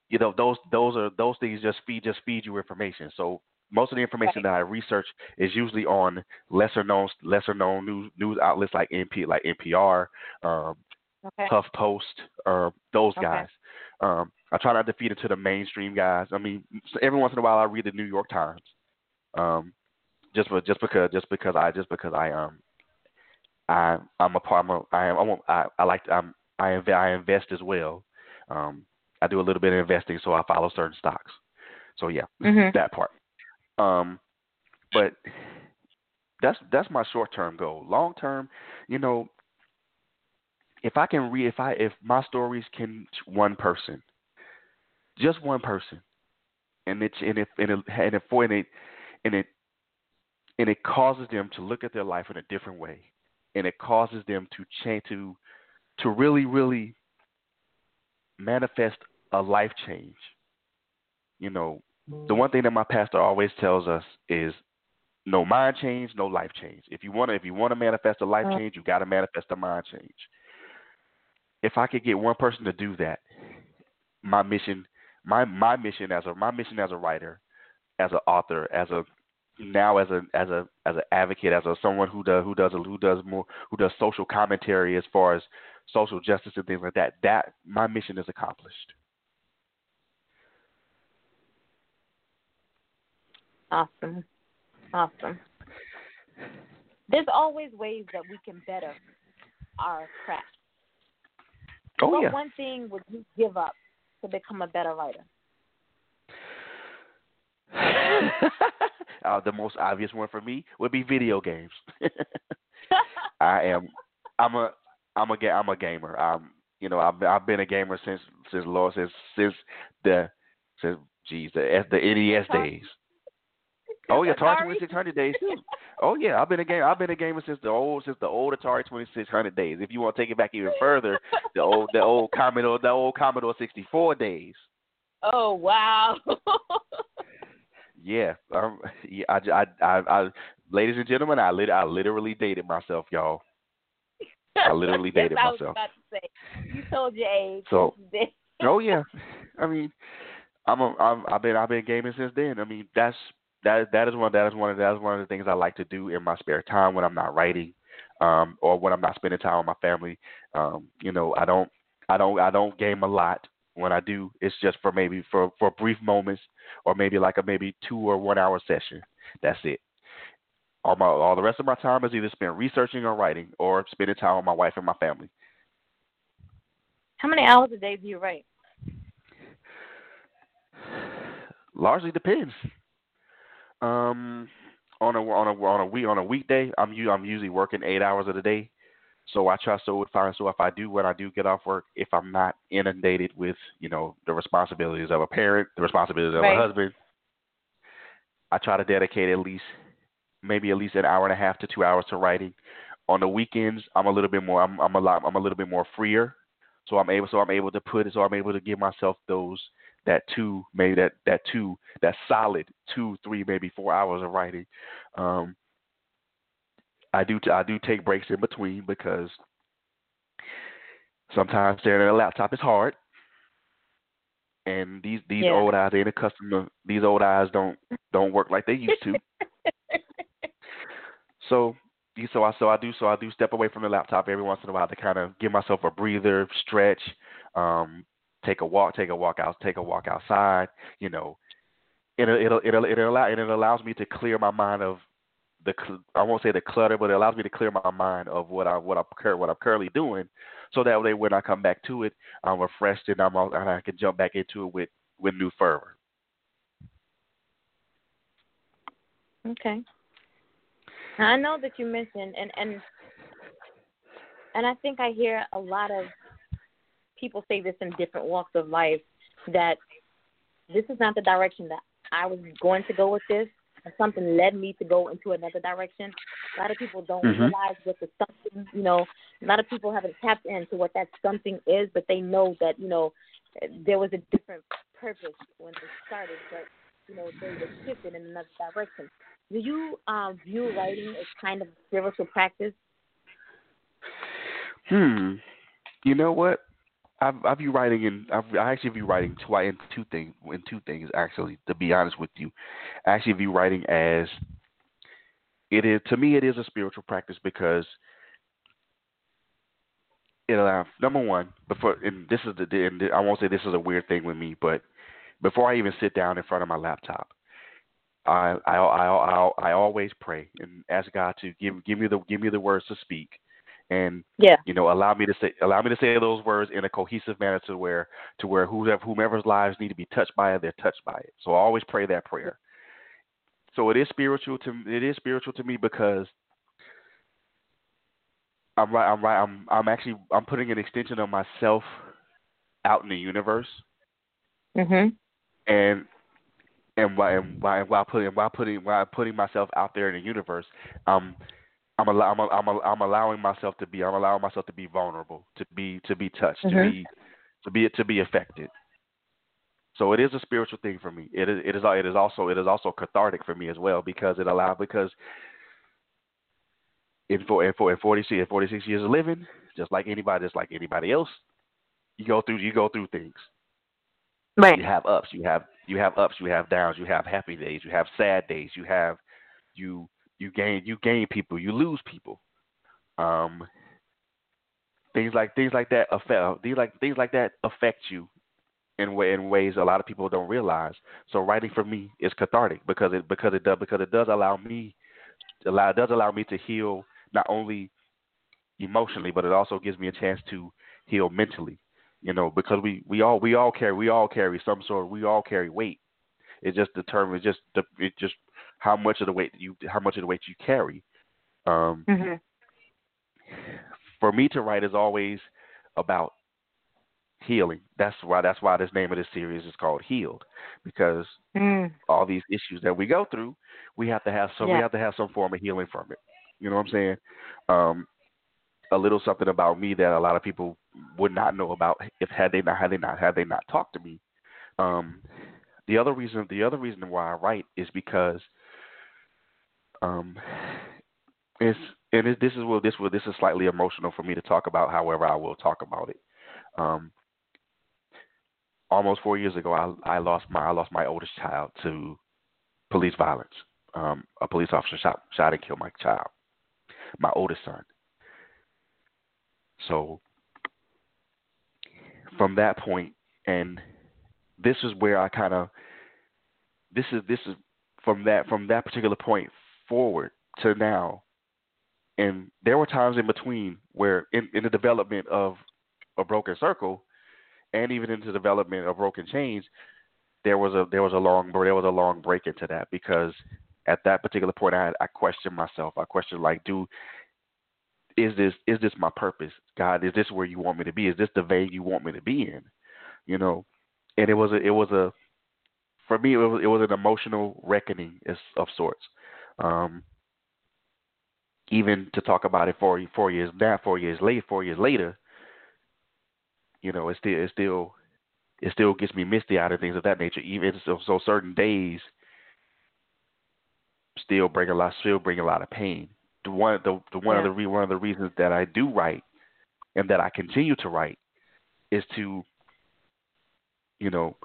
you know those those are those things just feed just feed you information. So most of the information right. that I research is usually on lesser known lesser known news news outlets like NP like NPR, um, okay. Huff Post, uh, those Okay. guys. Um, I try not to feed it to the mainstream guys. I mean, every once in a while I read the New York Times, um, just for just because just because I just because I um I I'm a part I'm a, I am I, won't, I I like I'm I inv- I invest as well. Um, I do a little bit of investing, so I follow certain stocks. So yeah, Mhm. that part. Um, but that's that's my short term goal. Long term, you know, if I can read if I if my stories can one person, just one person, and it and if and it and it and it and it and it causes them to look at their life in a different way, and it causes them to change to to really really manifest a life change. You know, the one thing that my pastor always tells us is no mind change, no life change. If you want to if you want to manifest a life Mm. change, you got to manifest a mind change. If I could get one person to do that, my mission my my mission as a my mission as a writer, as an author, as a now as a as a as an advocate, as a someone who does who does who does more who does social commentary as far as social justice and things like that. That my mission is accomplished. Awesome. Awesome. There's always ways that we can better our craft. Oh what yeah. one thing would you give up to become a better writer? uh, the most obvious one for me would be video games. I am, I'm a, I'm a, I'm a gamer. I'm, you know, I've, I've been a gamer since, since Lord, since, since the, since, geez, the, the NES days. Oh yeah, Atari? Twenty Six Hundred days too. Oh yeah, I've been a game. I've been a gamer since the old since the old Atari Twenty Six Hundred days. If you want to take it back even further, the old the old Commodore the old Commodore sixty four days. Oh wow. Yeah, um, yeah. I, I, I, I, ladies and gentlemen, I lit, I literally dated myself, y'all. I literally Yes, dated I was myself. about to say. You told your age. So- Yes, you did. Oh yeah, I mean, I'm, a, I'm, I've been, I've been gaming since then. I mean, that's that, that is one, that is one of, that is one of the things I like to do in my spare time when I'm not writing, um, or when I'm not spending time with my family. Um, you know, I don't, I don't, I don't game a lot. When I do, it's just for maybe for for brief moments, or maybe like a maybe two or one hour session. That's it. All my all the rest of my time is either spent researching or writing, or spending time with my wife and my family. How many hours a day do you write? Largely depends. Um, on a on a on a week on a weekday, I'm I'm usually working eight hours of the day. So I try so fine. So if I do when I do get off work, if I'm not inundated with you know the responsibilities of a parent, the responsibilities of Right. a husband, I try to dedicate at least maybe at least an hour and a half to two hours to writing. On the weekends, I'm a little bit more. I'm I'm a lot. I'm a little bit more freer. So I'm able. So I'm able to put it. So I'm able to give myself those that two maybe that that two that solid two three maybe four hours of writing. Um, I do I do take breaks in between because sometimes staring at a laptop is hard. and these these Yeah. old eyes ain't accustomed to these old eyes don't don't work like they used to. so so I so I do so I do step away from the laptop every once in a while to kind of give myself a breather, stretch, um, take a walk, take a walk out, take a walk outside. You know, it'll it'll it'll it'll allow and it allows me to clear my mind of the I won't say the clutter, but it allows me to clear my mind of what I what I'm what I'm currently doing, so that way when I come back to it, I'm refreshed and I'm and I can jump back into it with with new fervor. Okay. I know that you mentioned and and and I think I hear a lot of people say this in different walks of life that this is not the direction that I was going to go with this. Something led me to go into another direction. A lot of people don't Mhm. realize what the something, you know, a lot of people haven't tapped into what that something is, but they know that, you know, there was a different purpose when they started, but, you know, they were shifted in another direction. Do you um, view writing as kind of a spiritual practice? Hmm. You know what? I, I view writing in I, I actually view writing twice in two things in two things actually. To be honest with you, I actually view writing as it is to me it is a spiritual practice because it allows number one before and this is the and I won't say this is a weird thing with me, but before I even sit down in front of my laptop, I I I I, I always pray and ask God to give give me the give me the words to speak and Yeah. you know allow me to say allow me to say those words in a cohesive manner to where to where whoever whomever's lives need to be touched by it they're touched by it so i always pray that prayer so it is spiritual to it is spiritual to me because i'm right i'm right i'm i'm actually i'm putting an extension of myself out in the universe Mhm. and and while and while, while putting while putting while putting myself out there in the universe, um, I'm allow, I'm I'm I'm allowing myself to be I'm allowing myself to be vulnerable, to be to be touched, Mhm. to be to be to be affected. So it is a spiritual thing for me. It is it is it is also it is also cathartic for me as well because it allows because in for in for in 46 in 46 years of living, just like anybody just like anybody else, you go through you go through things. Right. You have ups, you have you have ups, you have downs, you have happy days, you have sad days, you have you you gain you gain people, you lose people. Um things like things like that affect things like things like that affect you in in ways a lot of people don't realize. So writing for me is cathartic because it because it does because it does allow me allow does allow me to heal not only emotionally but it also gives me a chance to heal mentally you know, because we we all we all carry we all carry some sort we all carry weight. It just determines just the it just how much of the weight you how much of the weight you carry. Um, Mhm. For me to write is always about healing. That's why that's why this name of this series is called Healed because Mm. all these issues that we go through, we have to have some we have to have some form of healing from it. You know what I'm saying? Um, a little something about me that a lot of people would not know about if had they not had they not had they not talked to me. Um, the other reason the other reason why I write is because um, it's and it, this is well this will this is slightly emotional for me to talk about. However, I will talk about it. Um, almost four years ago, I I lost my I lost my oldest child to police violence. Um, a police officer shot shot and killed my child, my oldest son. So from that point, and this is where I kind of this is this is from that from that particular point forward to now, and there were times in between where in, in the development of a broken circle, and even into the development of broken chains, there was a there was a long there was a long break into that because at that particular point I I questioned myself. I questioned like, do is this is this my purpose? God, is this where you want me to be? Is this the vein you want me to be in? You know, and it was a it was a for me it was it was an emotional reckoning of sorts. Um, even to talk about it four four years now, four years late, four years later, you know, it still it still it still gets me misty out of things of that nature. Even so, so certain days still bring a lot still bring a lot of pain. The one the, the one of the re, one of the reasons that I do write and that I continue to write is to you know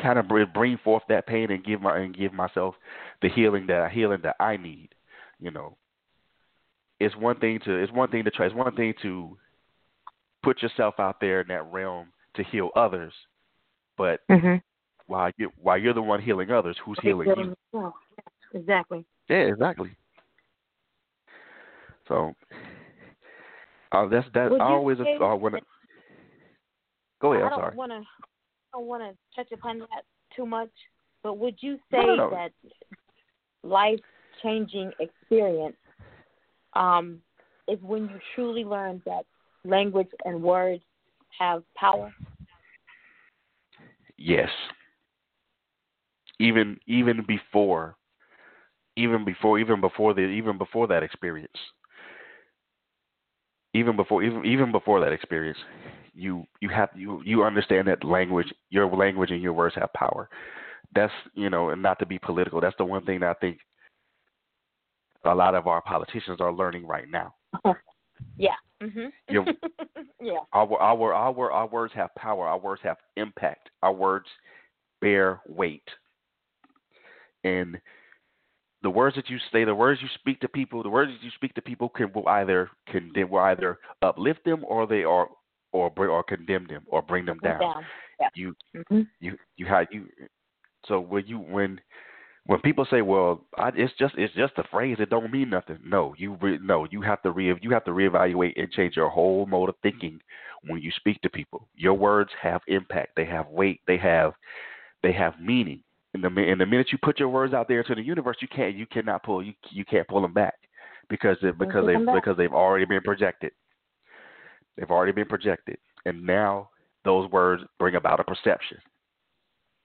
kind of bring forth that pain and give my and give myself the healing that healing that I need. You know, it's one thing to it's one thing to try. It's one thing to put yourself out there in that realm to heal others, but mm-hmm. while you while you're the one healing others, who's healing you? Yeah, exactly. Yeah, exactly. So uh, that's that. I always say uh, when. Go ahead. I I'm don't sorry. want to. I don't want to touch upon that too much, but would you say no, no, no. that life changing experience um, is when you truly learn that language and words have power? Yes. Even even before even before even before the even before that experience. Even before even even before that experience, you you have you you understand that language your language and your words have power. That's you know, and not to be political, that's the one thing that I think a lot of our politicians are learning right now. yeah. Mhm. Your- yeah. Our our our our words have power. Our words have impact. Our words bear weight. And the words that you say, the words you speak to people, the words that you speak to people can will either condemn, will either uplift them, or they are, or bring, or condemn them, or bring them down. down. Yeah. You Mhm. you you have you. So when you when when people say, "Well, I, it's just it's just a phrase. It don't mean nothing." No, you re, no. You have to re you have to reevaluate and change your whole mode of thinking when you speak to people. Your words have impact. They have weight. They have they have meaning. And the in the minute you put your words out there into the universe, you can't you cannot pull you you can't pull them back because it, because they them back. because they've already been projected. They've already been projected, and now those words bring about a perception.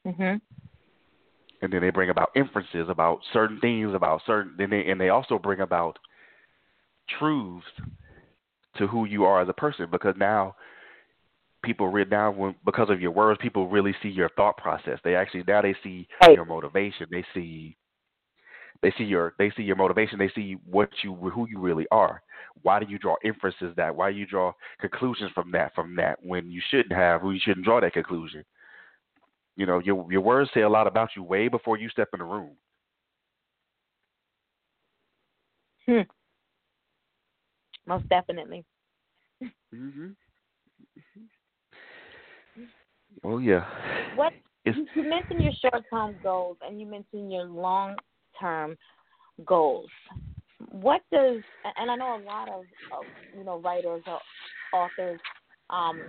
Mhm. and then they bring about inferences about certain things about certain then they and they also bring about truths to who you are as a person. Because now people read now when because of your words people really see your thought process. They actually now they see Right. your motivation. They see they see your they see your motivation they see what you who you really are why do you draw inferences that why do you draw conclusions from that from that when you shouldn't have when you shouldn't draw that conclusion you know, your your words say a lot about you way before you step in the room. Hmm. Most definitely. Mhm. Well, yeah. What It's, you you mentioned your short term goals and you mentioned your long term goals. What does and I know a lot of, of you know writers or authors um,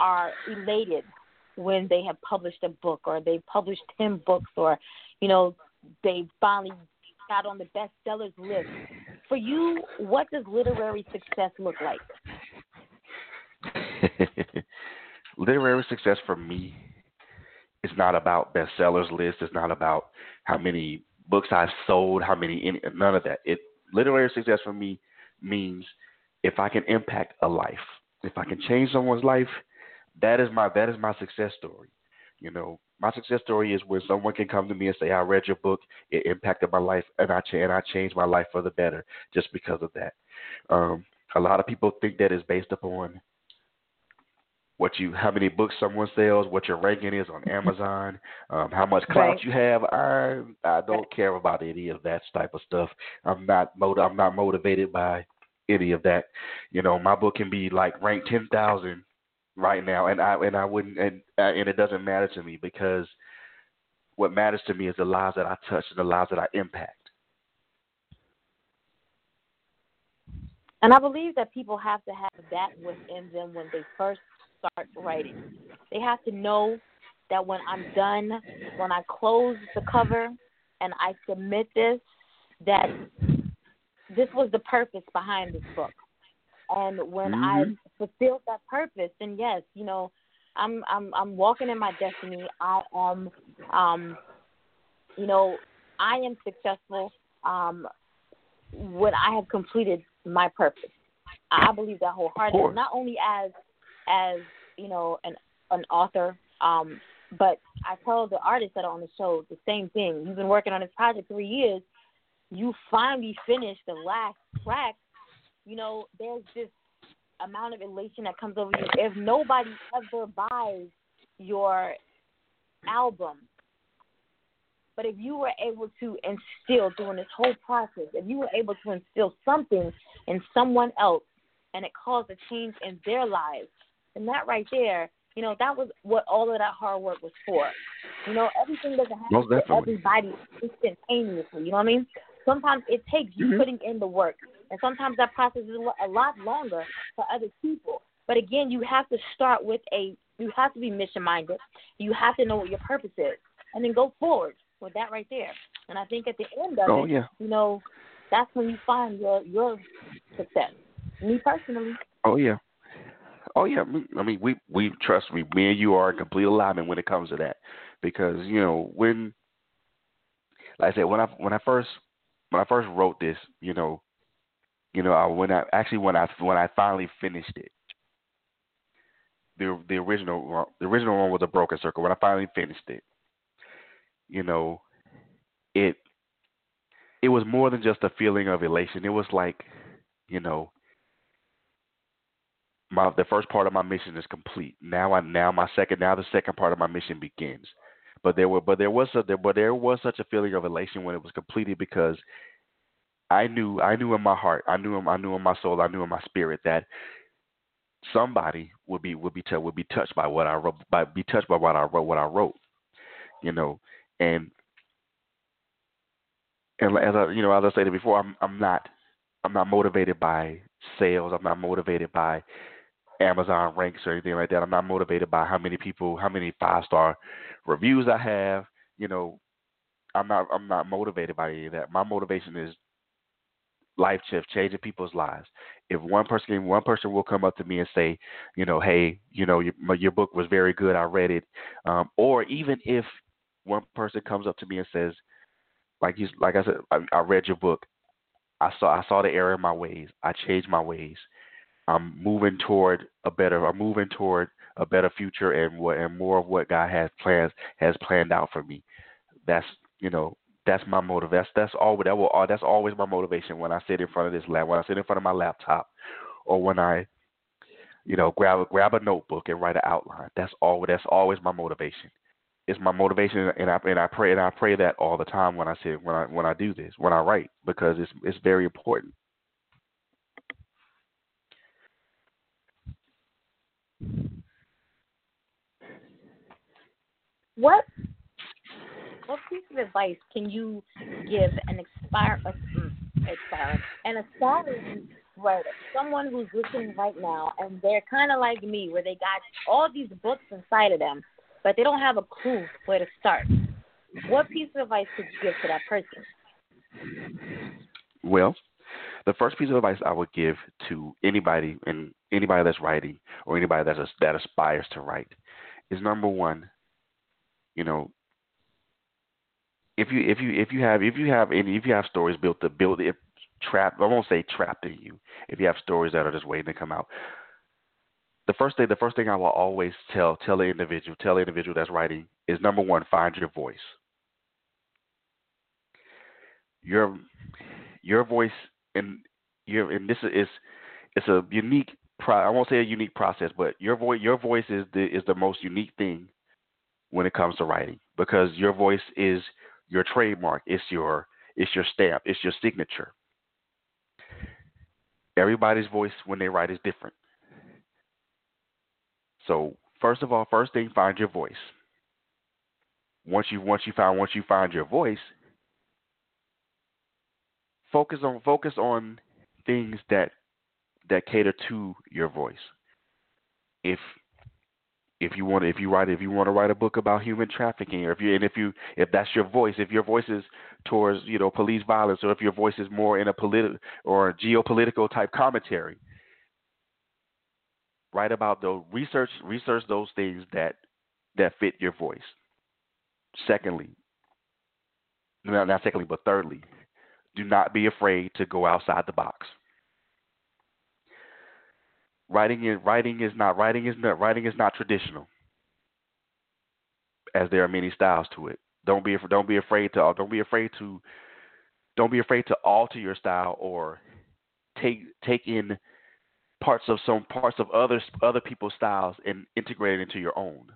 are elated when they have published a book or they published ten books or you know they finally got on the bestsellers list. For you, what does literary success look like? literary success for me is not about bestsellers list. It's not about how many books I've sold, how many any, none of that. It literary success for me means if I can impact a life, if I can change someone's life, that is my that is my success story. You know, my success story is when someone can come to me and say, "I read your book, it impacted my life, and I and I changed my life for the better just because of that." Um, a lot of people think that is based upon what you, how many books someone sells, what your ranking is on Amazon, um, how much clout Right. you have. I I don't care about any of that type of stuff. I'm not I'm not motivated by any of that. You know, my book can be like ranked ten thousand right now, and I and I wouldn't and uh, and it doesn't matter to me because what matters to me is the lives that I touch and the lives that I impact. And I believe that people have to have that within them when they first start writing. They have to know that when I'm done, when I close the cover and I submit this, that this was the purpose behind this book. And when I Mhm. fulfilled that purpose, then yes, you know, I'm I'm I'm walking in my destiny. I am um you know, I am successful um when I have completed my purpose. I believe that wholeheartedly, not only as as you know an an author, um, but I tell the artists that are on the show the same thing. You've been working on this project three years. You finally finished the last track. You know, there's this amount of elation that comes over you. If nobody ever buys your album. But if you were able to instill during this whole process, if you were able to instill something in someone else and it caused a change in their lives, then that right there, you know, that was what all of that hard work was for. You know, everything doesn't happen to everybody instantaneously. You know what I mean? Sometimes it takes you mm-hmm. putting in the work, and sometimes that process is a lot longer for other people. But again, you have to start with a. You have to be mission minded. You have to know what your purpose is, and then go forward with that right there. And I think at the end of oh, it, yeah. you know, that's when you find your your success. Me personally. Oh yeah. Oh yeah. I mean, we we trust me. Me and you are in complete alignment when it comes to that, because you know when, like I said, when I when I first when I first wrote this, you know, you know, I, when I actually when I when I finally finished it, the the original the original one was a broken circle. When I finally finished it, you know, it it was more than just a feeling of elation. It was like, you know, my the first part of my mission is complete. Now I now my second now the second part of my mission begins. But there were but there was a there but there was such a feeling of elation when it was completed because I knew I knew in my heart, I knew in, I knew in my soul, I knew in my spirit that somebody would be would be t- would be touched by what I wrote by be touched by what I wrote what I wrote. You know, and and as I you know as I said before, I'm I'm not I'm not motivated by sales. I'm not motivated by Amazon ranks or anything like that. I'm not motivated by how many people, how many five star reviews I have. You know, I'm not I'm not motivated by any of that. My motivation is life shift, changing people's lives. If one person one person will come up to me and say, you know, hey, you know, your, your book was very good. I read it. Um, or even if one person comes up to me and says, like you, like I said, I, I read your book. I saw I saw the error in my ways. I changed my ways. I'm moving toward a better. I'm moving toward a better future and what and more of what God has plans has planned out for me. That's you know that's my motive. That's that's all. That will. That's always my motivation when I sit in front of this lab. When I sit in front of my laptop, or when I, you know, grab grab a notebook and write an outline. That's all. That's always my motivation. It's my motivation, and I and I pray and I pray that all the time when I sit when I when I do this when I write because it's it's very important. What what piece of advice can you give an expire, expire an aspiring writer, someone who's listening right now, and they're kind of like me, where they got all these books inside of them, but they don't have a clue where to start? What piece of advice could you give to that person? Well, the first piece of advice I would give to anybody and anybody that's writing or anybody that's that aspires to write is number one, you know, if you if you if you have if you have any if you have stories built to build it trapped I won't say trapped in you if you have stories that are just waiting to come out. The first thing the first thing I will always tell tell the individual tell the individual that's writing is number one find your voice. Your your voice and your and this is it's a unique pro, I won't say a unique process, but your voice your voice is the is the most unique thing when it comes to writing because your voice is your trademark, it's your it's your stamp, it's your signature. Everybody's voice when they write is different. So first of all, first thing, find your voice. Once you once you find once you find your voice, focus on focus on things that that cater to your voice. If if you want if you write if you want to write a book about human trafficking or if you and if you if that's your voice if your voice is towards you know police violence or if your voice is more in a political or geopolitical type commentary write about the research research those things that that fit your voice. Secondly not secondly but thirdly do not be afraid to go outside the box writing is writing is not writing is not writing is not traditional as there are many styles to it. Don't be don't be afraid to don't be afraid to don't be afraid to alter your style or take take in parts of some parts of other other people's styles and integrate it into your own.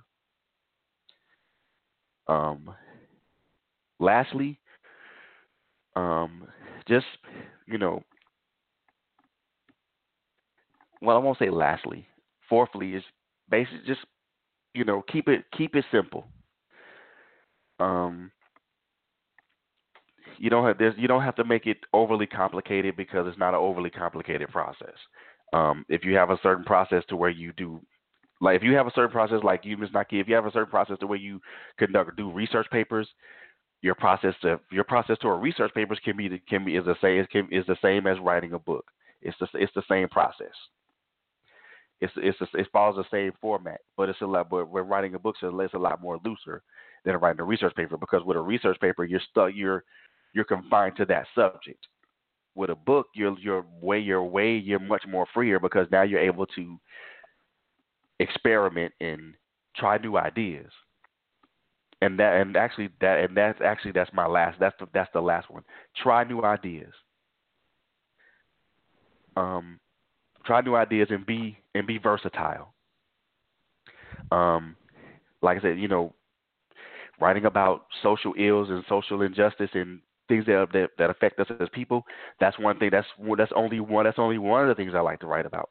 Um, lastly, um, just you know, well, I won't say lastly. Fourthly is basically just you know keep it keep it simple. Um, you don't have. You don't have to make it overly complicated because it's not an overly complicated process. Um, if you have a certain process to where you do, like if you have a certain process like you, Ms. Naki, if you have a certain process to where you conduct do research papers, your process to your process to a research papers can be can be is the same can, is the same as writing a book. It's the it's the same process. It's it's a, it follows the same format, but it's a lot. But when writing a book, so it's a lot more looser than writing a research paper because with a research paper, you're stuck. You're you're confined to that subject. With a book, you're you're way you're way you're much more freer because now you're able to experiment and try new ideas. And that and actually that and that's actually that's my last that's the that's the last one. Try new ideas. Um, try new ideas and be and be versatile. Um, like I said, you know, writing about social ills and social injustice and things that, that that affect us as people. That's one thing. That's that's only one. That's only one of the things I like to write about.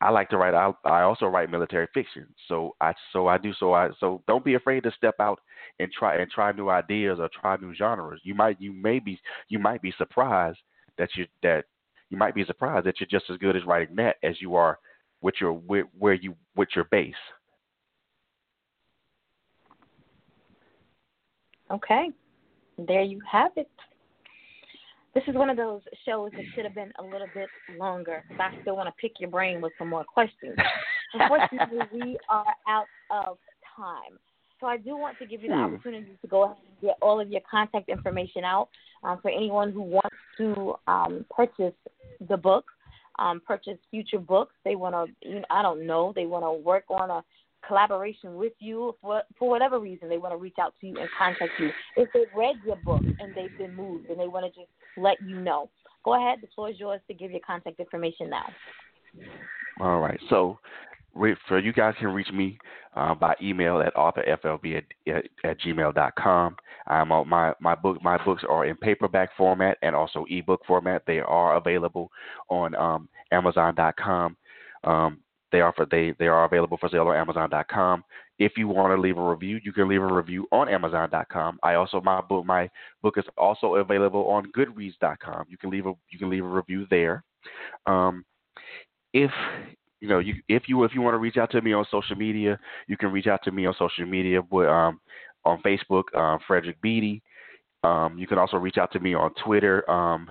I like to write. I I also write military fiction. So I so I do so I so don't be afraid to step out and try and try new ideas or try new genres. You might you may be you might be surprised that you that you might be surprised that you're just as good as writing that as you are with your with, where you with your base. Okay, there you have it this is one of those shows that should have been a little bit longer because I still want to pick your brain with some more questions. Unfortunately, we are out of time. So I do want to give you the hmm. opportunity to go ahead and get all of your contact information out um, for anyone who wants to um, purchase the book, um, purchase future books. They want to, you know, I don't know, they want to work on a collaboration with you for for whatever reason they want to reach out to you and contact you. If they've read your book and they've been moved and they want to just let you know, go ahead. The floor is yours to give your contact information now. All right. So for you guys can reach me uh, by email at authorflb at, at, at gmail.com. I'm on my, my book my books are in paperback format and also ebook format. They are available on um, Amazon.com. Um, they are they they are available for sale on Amazon.com. If you want to leave a review, you can leave a review on Amazon.com. I also my book my book is also available on Goodreads.com. You can leave a you can leave a review there. Um, if you know you if you if you want to reach out to me on social media, you can reach out to me on social media with um, on Facebook, uh, Frederick Beatty. Um, you can also reach out to me on Twitter. Um,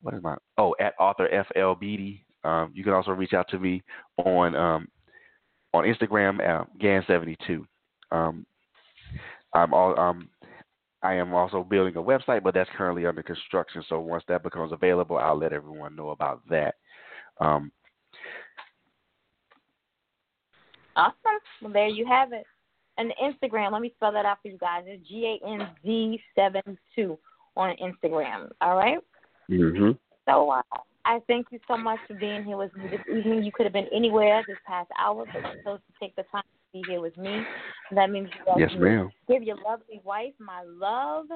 what is my oh at author FL Beatty. Um, you can also reach out to me on um, on Instagram at Ganz72. Um, I'm all um, I am also building a website, but that's currently under construction. So once that becomes available, I'll let everyone know about that. Um, awesome. Well, there you have it. And the Instagram, let me spell that out for you guys. It's G A N Z seven two on Instagram. All right. Mhm. So uh, I thank you so much for being here with me this evening. You could have been anywhere this past hour, but you chose to take the time to be here with me. That means you yes, ma'am. give your lovely wife my love,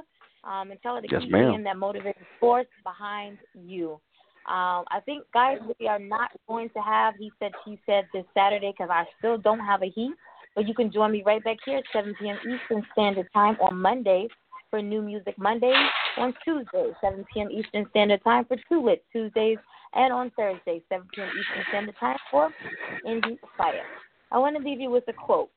um, and tell her to yes, keep ma'am. being that motivating force behind you. Um, I think, guys, we are not going to have he said, she said this Saturday because I still don't have a heat. But you can join me right back here at 7 p.m. Eastern Standard Time on Monday for New Music Mondays, on Tuesday, 7 p.m. Eastern Standard Time for Two Lit Tuesdays, and on Thursday, 7 p.m. Eastern Standard Time for Indie Fire. I want to leave you with a quote.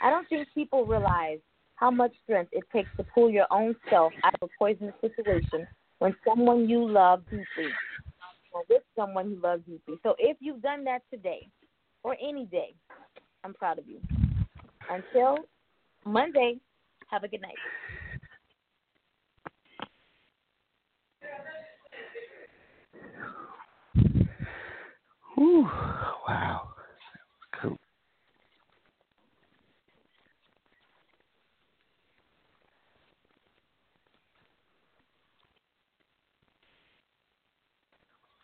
I don't think people realize how much strength it takes to pull your own self out of a poisonous situation when someone you love deeply or with someone you love deeply. So if you've done that today or any day, I'm proud of you. Until Monday, have a good night. Whew.